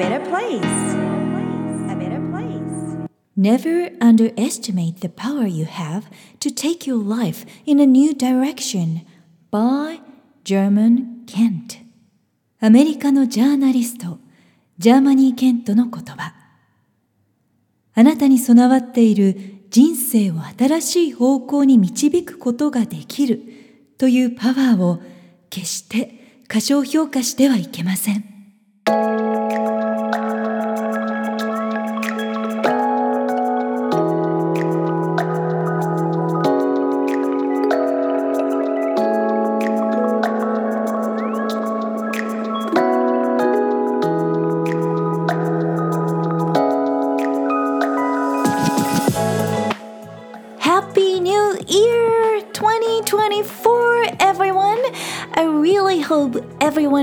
better place. A better place. Never underestimate the power you have to take your life in a new direction by German Kent アメリカのジャーナリストジャーマニー・ケントの言葉あなたに備わっている人生を新しい方向に導くことができるというパワーを決して過小評価してはいけません。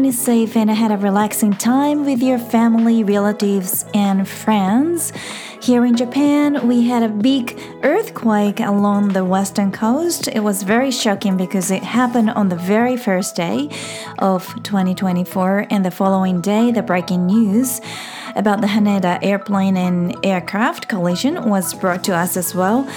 Is safe and had a relaxing time with your family, relatives, and friends. Here in Japan, we had a big earthquake along the western coast. It was very shocking because it happened on the very first day of 2024, and the following day, the breaking news about the Haneda airplane and aircraft collision was brought to us as well.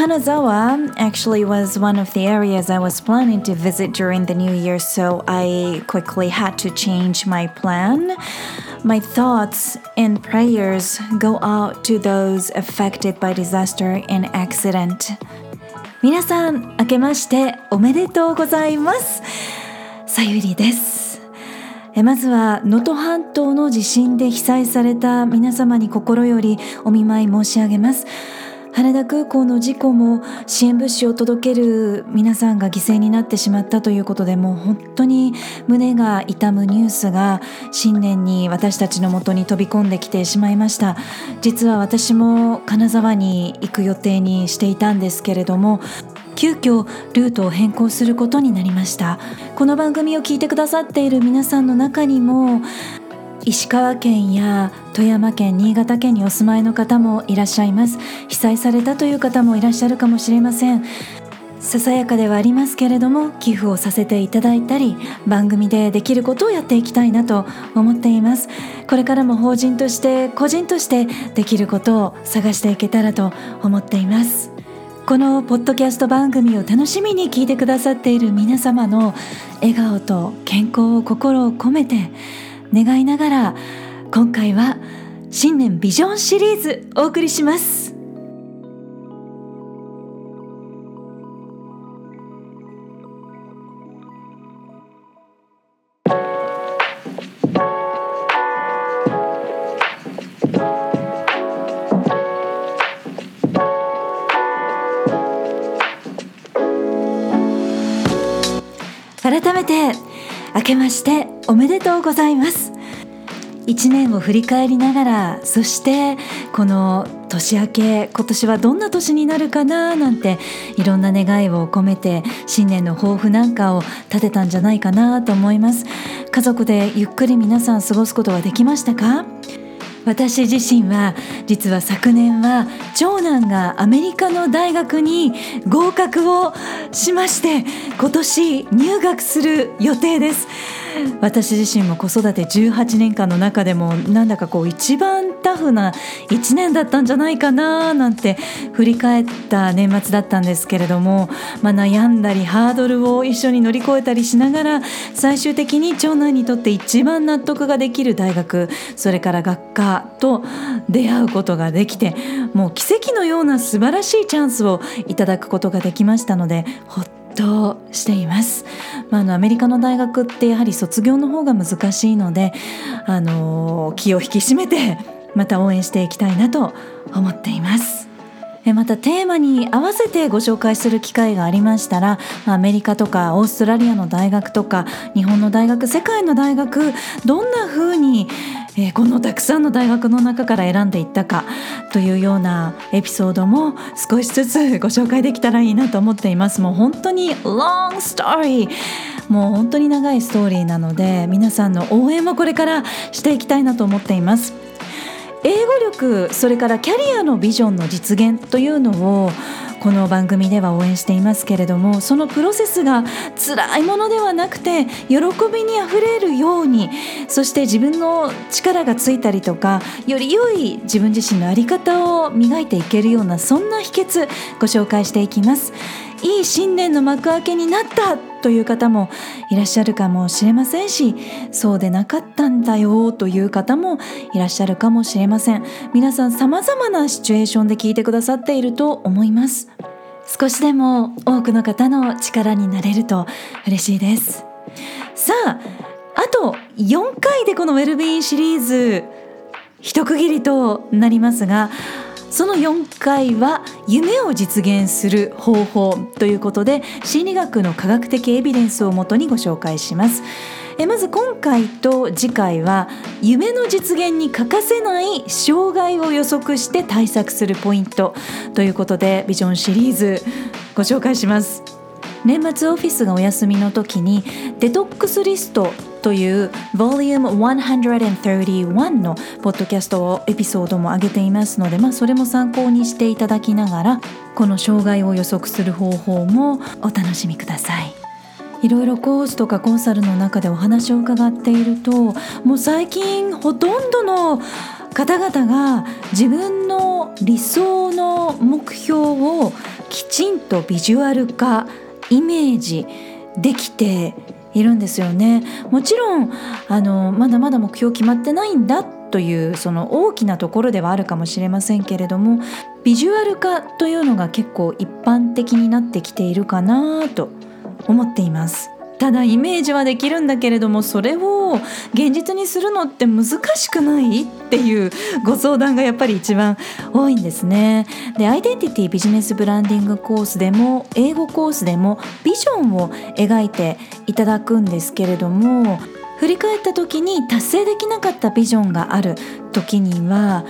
Kanazawa actually was one of the areas I was planning to visit during the new year, so I quickly had to change my plan. My thoughts and prayers go out to those affected by disaster and accident. 皆さん、明けましておめでとうございます。さゆりです。えまずは能登半島の地震で被災された皆様に心よりお見舞い申し上げます羽田空港の事故も支援物資を届ける皆さんが犠牲になってしまったということでもう本当に胸が痛むニュースが新年に私たちのもとに飛び込んできてしまいました。実は私も金沢に行く予定にしていたんですけれども急遽ルートを変更することになりました。この番組を聞いてくださっている皆さんの中にも石川県や富山県新潟県にお住まいの方もいらっしゃいます。被災されたという方もいらっしゃるかもしれません。ささやかではありますけれども寄付をさせていただいたり番組でできることをやっていきたいなと思っています。これからも法人として個人としてできることを探していけたらと思っています。このポッドキャスト番組を楽しみに聞いてくださっている皆様の笑顔と健康を心を込めて願いながら今回は新年ビジョンシリーズお送りします。改めて明けましておめでとうございます。一年を振り返りながらそしてこの年明け今年はどんな年になるかななんていろんな願いを込めて新年の抱負なんかを立てたんじゃないかなと思います。家族でゆっくり皆さん過ごすことはできましたか？私自身は実は昨年は長男がアメリカの大学に合格をしまして今年入学する予定です。私自身も子育て18年間の中でもなんだかこう一番タフな1年だったんじゃないかななんて振り返った年末だったんですけれども、まあ、悩んだりハードルを一緒に乗り越えたりしながら最終的に長男にとって一番納得ができる大学それから学科と出会うことができてもう奇跡のような素晴らしいチャンスをいただくことができましたのでほっとしています、まあ、あのアメリカの大学ってやはり卒業の方が難しいのであの気を引き締めて また応援していきたいなと思っています。えまたテーマに合わせてご紹介する機会がありましたらアメリカとかオーストラリアの大学とか日本の大学世界の大学どんな風にえーこのたくさんの大学の中から選んでいったかというようなエピソードも少しずつご紹介できたらいいなと思っています。もう本当に long story もう本当に長いストーリーなので皆さんの応援もこれからしていきたいなと思っています。英語力それからキャリアのビジョンの実現というのをこの番組では応援していますけれどもそのプロセスが辛いものではなくて喜びにあふれるようにそして自分の力がついたりとかより良い自分自身の在り方を磨いていけるようなそんな秘訣ご紹介していきます。いい新年の幕開けになったという方もいらっしゃるかもしれませんしそうでなかったんだよという方もいらっしゃるかもしれません。皆さん様々なシチュエーションで聞いてくださっていると思います。少しでも多くの方の力になれると嬉しいです。さああと4回でこのウェルビーンシリーズ一区切りとなりますがその4回は夢を実現する方法ということで心理学の科学的エビデンスをもとにご紹介します。えまず今回と次回は夢の実現に欠かせない障害を予測して対策するポイントということでビジョンシリーズご紹介します。年末オフィスがお休みの時にデトックスリストという Vol.131 のポッドキャストをエピソードも上げていますので、まあ、それも参考にしていただきながらこの障害を予測する方法もお楽しみください。いろいろコースとかコンサルの中でお話を伺っているともう最近ほとんどの方々が自分の理想の目標をきちんとビジュアル化イメージできているんですよね。もちろんあのまだまだ目標決まってないんだというその大きなところではあるかもしれませんけれどもビジュアル化というのが結構一般的になってきているかなと思っています。ただイメージはできるんだけれどもそれを現実にするのって難しくないっていうご相談がやっぱり一番多いんですね。でアイデンティティビジネスブランディングコースでも英語コースでもビジョンを描いていただくんですけれども振り返った時に達成できなかったビジョンがある時には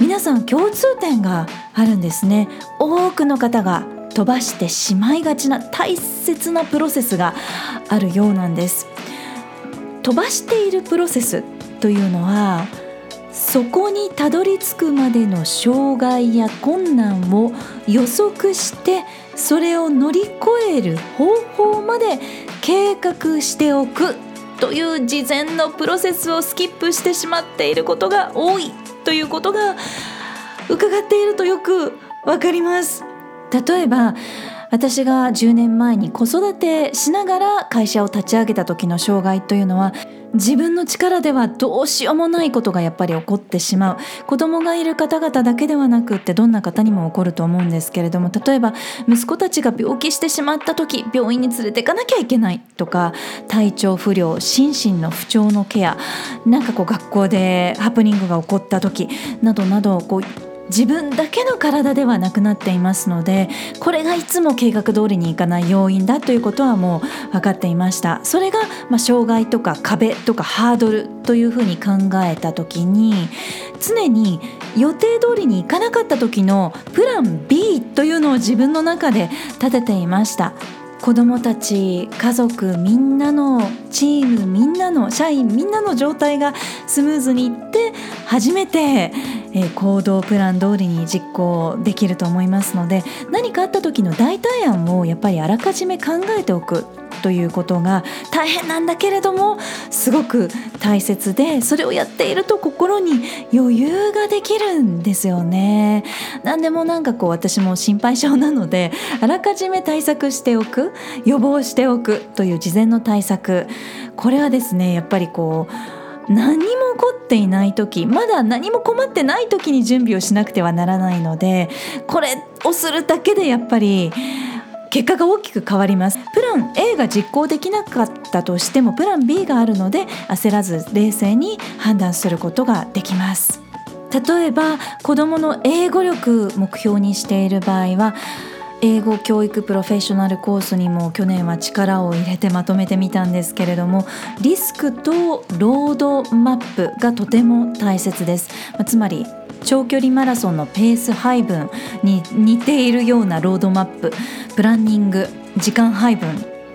皆さん共通点があるんですね。多くの方が飛ばしてしまいがちな大切なプロセスがあるようなんです。飛ばしているプロセスというのはそこにたどり着くまでの障害や困難を予測してそれを乗り越える方法まで計画しておくという事前のプロセスをスキップしてしまっていることが多いということが伺っているとよくわかります。例えば私が10年前に子育てしながら会社を立ち上げた時の障害というのは自分の力ではどうしようもないことがやっぱり起こってしまう。子供がいる方々だけではなくってどんな方にも起こると思うんですけれども例えば息子たちが病気してしまった時病院に連れていかなきゃいけないとか体調不良心身の不調のケアなんかこう学校でハプニングが起こった時などなどこう自分だけの体ではなくなっていますのでこれがいつも計画通りにいかない要因だということはもう分かっていました。それが、まあ、障害とか壁とかハードルというふうに考えた時に常に予定通りにいかなかった時のプラン B というのを自分の中で立てていました。子どもたち家族みんなのチームみんなの社員みんなの状態がスムーズにいって初めて、え、行動プラン通りに実行できると思いますので何かあった時の代替案をやっぱりあらかじめ考えておくということが大変なんだけれどもすごく大切でそれをやっていると心に余裕ができるんですよね。何でもなんかこう私も心配性なのであらかじめ対策しておく予防しておくという事前の対策。これはですねやっぱりこう何も起こっていない時まだ何も困ってない時に準備をしなくてはならないのでこれをするだけでやっぱり結果が大きく変わります。プラン A が実行できなかったとしてもプラン B があるので焦らず冷静に判断することができます。例えば子どもの英語力目標にしている場合は英語教育プロフェッショナルコースにも去年は力を入れてまとめてみたんですけれどもリスクとロードマップがとても大切です、つまり長距離マラソンのペース配分に似ているようなロードマッププランニング時間配分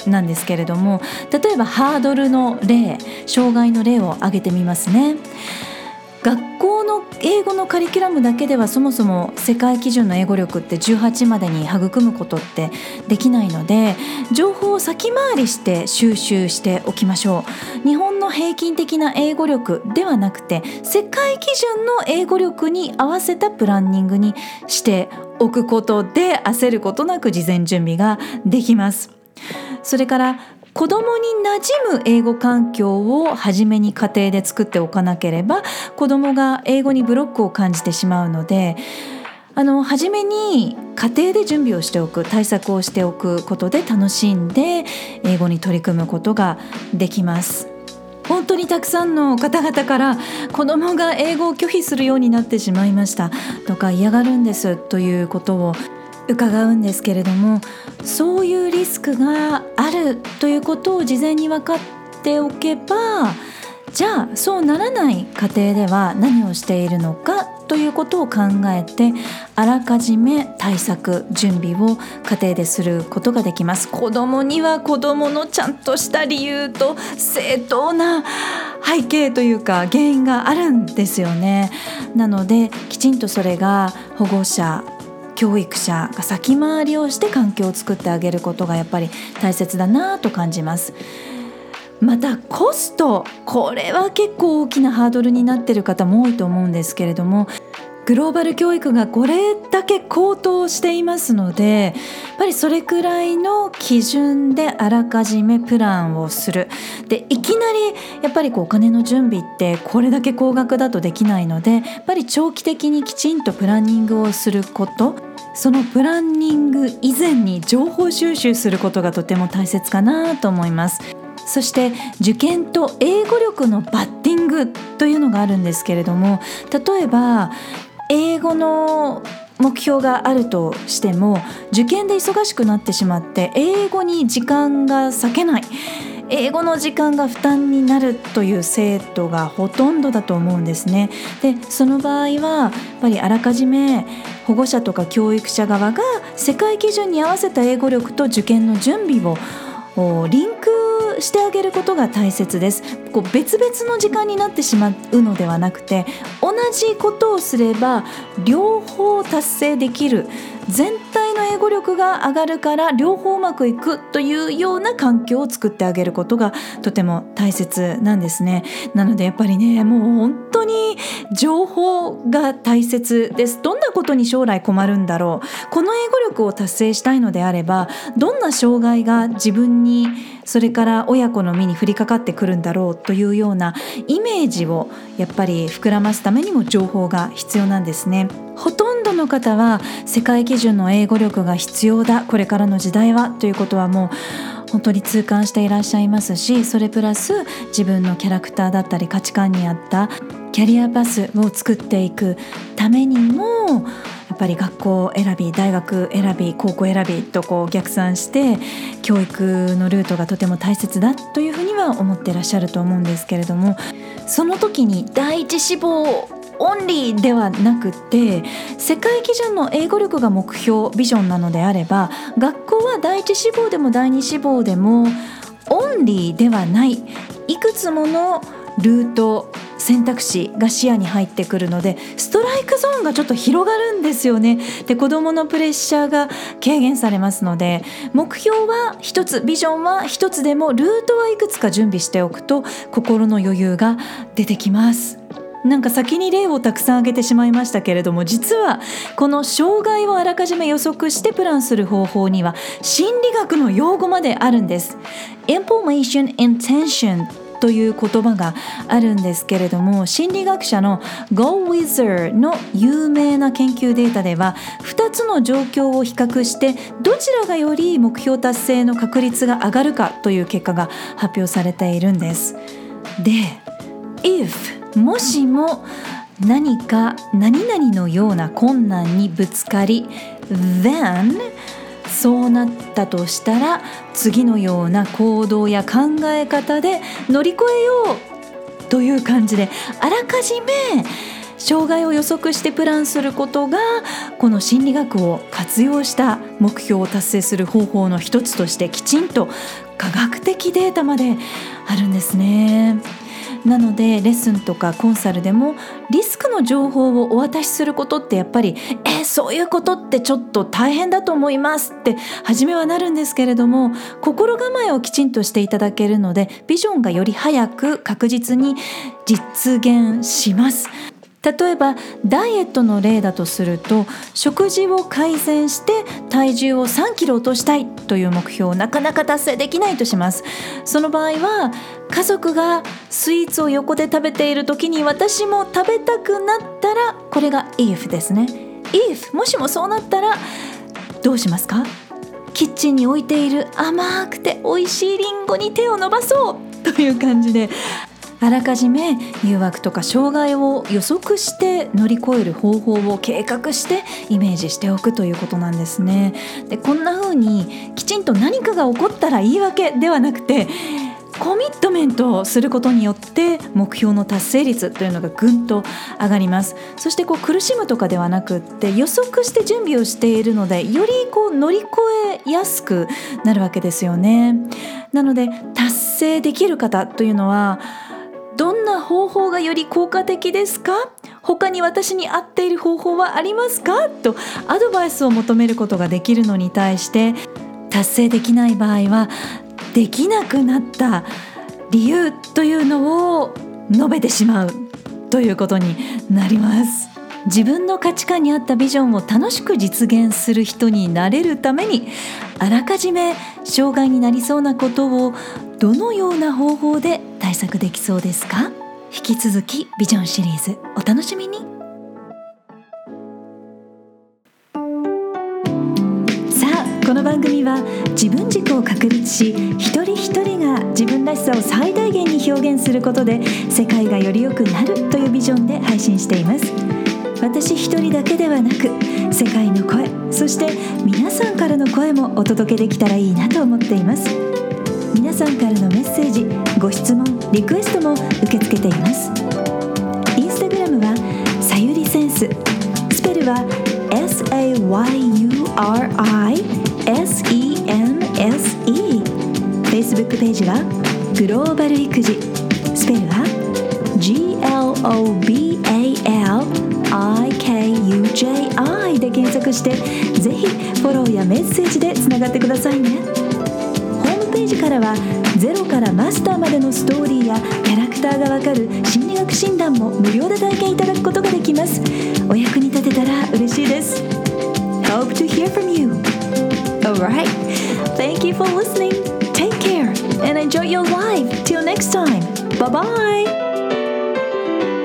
なんですけれども例えばハードルの例障害の例を挙げてみますね。学校の英語のカリキュラムだけではそもそも世界基準の英語力って18までに育むことってできないので情報を先回りして収集しておきましょう。日本の平均的な英語力ではなくて世界基準の英語力に合わせたプランニングにしておくことで焦ることなく事前準備ができます。それから子供に馴染む英語環境を初めに家庭で作っておかなければ子供が英語にブロックを感じてしまうのであの初めに家庭で準備をしておく対策をしておくことで楽しんで英語に取り組むことができます。本当にたくさんの方々から子供が英語を拒否するようになってしまいましたとか嫌がるんですということを伺うんですけれどもそういうリスクがあるということを事前に分かっておけばじゃあそうならない家庭では何をしているのかということを考えてあらかじめ対策準備を家庭ですることができます。子供には子供のちゃんとした理由と正当な背景というか原因があるんですよね。なのできちんとそれが保護者教育者が先回りをして環境を作ってあげることがやっぱり大切だなと感じます。またコストこれは結構大きなハードルになっている方も多いと思うんですけれどもグローバル教育がこれだけ高騰していますのでやっぱりそれくらいの基準であらかじめプランをする。でいきなりやっぱりこうお金の準備ってこれだけ高額だとできないのでやっぱり長期的にきちんとプランニングをすること。そのプランニング以前に情報収集することがとても大切かなと思います。そして受験と英語力のバッティングというのがあるんですけれども例えば英語の目標があるとしても受験で忙しくなってしまって英語に時間が割けない英語の時間が負担になるという生徒がほとんどだと思うんですね。でその場合はやっぱりあらかじめ保護者とか教育者側が世界基準に合わせた英語力と受験の準備をリンクしてあげることが大切です。こう別々の時間になってしまうのではなくて同じことをすれば両方達成できる。全体の英語力が上がるから両方うまくいくというような環境を作ってあげることがとても大切なんですね。なのでやっぱりねもう本当に情報が大切です。どんなことに将来困るんだろう。この英語力を達成したいのであればどんな障害が自分にそれから親子の身に降りかかってくるんだろうというようなイメージをやっぱり膨らますためにも情報が必要なんですね。ほとんどの方は世界基準の英語力が必要だこれからの時代はということはもう本当に痛感していらっしゃいますしそれプラス自分のキャラクターだったり価値観に合ったキャリアパスを作っていくためにもぱり学校選び大学選び高校選びとこう逆算して教育のルートがとても大切だというふうには思ってらっしゃると思うんですけれどもその時に第一志望オンリーではなくて世界基準の英語力が目標ビジョンなのであれば学校は第一志望でも第二志望でもオンリーではないいくつものルート選択肢が視野に入ってくるのでストライクゾーンがちょっと広がるんですよねで子どものプレッシャーが軽減されますので目標は一つビジョンは一つでもルートはいくつか準備しておくと心の余裕が出てきますなんか先に例をたくさん挙げてしまいましたけれども実はこの障害をあらかじめ予測してプランする方法には心理学の用語まであるんです。Information Intention という言葉があるんですけれども心理学者の Go Wizard の有名な研究データでは2つの状況を比較してどちらがより目標達成の確率が上がるかという結果が発表されているんです。で If もしも何か何々のような困難にぶつかり then そうなったとしたら次のような行動や考え方で乗り越えようという感じであらかじめ障害を予測してプランすることがこの心理学を活用した目標を達成する方法の一つとしてきちんと科学的データまであるんですね。なのでレッスンとかコンサルでもリスクの情報をお渡しすることってやっぱり「えーそういうことってちょっと大変だと思います」って初めはなるんですけれども心構えをきちんとしていただけるのでビジョンがより早く確実に実現します。例えばダイエットの例だとすると食事を改善して体重を3キロ落としたいという目標をなかなか達成できないとします。その場合は家族がスイーツを横で食べている時に私も食べたくなったらこれが if ですね。if もしもそうなったらどうしますか？キッチンに置いている甘くて美味しいリンゴに手を伸ばそうという感じであらかじめ誘惑とか障害を予測して乗り越える方法を計画してイメージしておくということなんですね。でこんな風にきちんと何かが起こったら言い訳ではなくてコミットメントをすることによって目標の達成率というのがぐんと上がりますそしてこう苦しむとかではなくって予測して準備をしているのでよりこう乗り越えやすくなるわけですよねなので達成できる方というのは方法がより効果的ですか？他に私に合っている方法はありますか？とアドバイスを求めることができるのに対して達成できない場合はできなくなった理由というのを述べてしまうということになります。自分の価値観に合ったビジョンを楽しく実現する人になれるためにあらかじめ障害になりそうなことをどのような方法で対策できそうですか？引き続きビジョンシリーズお楽しみに。さあこの番組は自分軸を確立し一人一人が自分らしさを最大限に表現することで世界がより良くなるというビジョンで配信しています。私一人だけではなく世界の声そして皆さんからの声もお届けできたらいいなと思っています。皆さんからのメッセージご質問リクエストも受け付けています。インスタグラムはさゆりセンス。スペルは SAYURISENSE Facebook ページはグローバル育児。スペルは GLOBALIKUJI で検索してぜひフォローやメッセージでつながってくださいね。からはゼロからマスターまでのストーリーやキャラクターがわかる心理学診断も無料で体験いただくことができますお役に立てたら嬉しいです Hope to hear from you Alright Thank you for listening Take care and enjoy your life Till next time Bye bye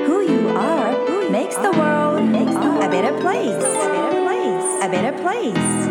Who you are makes the world a better place. A better place. A better place.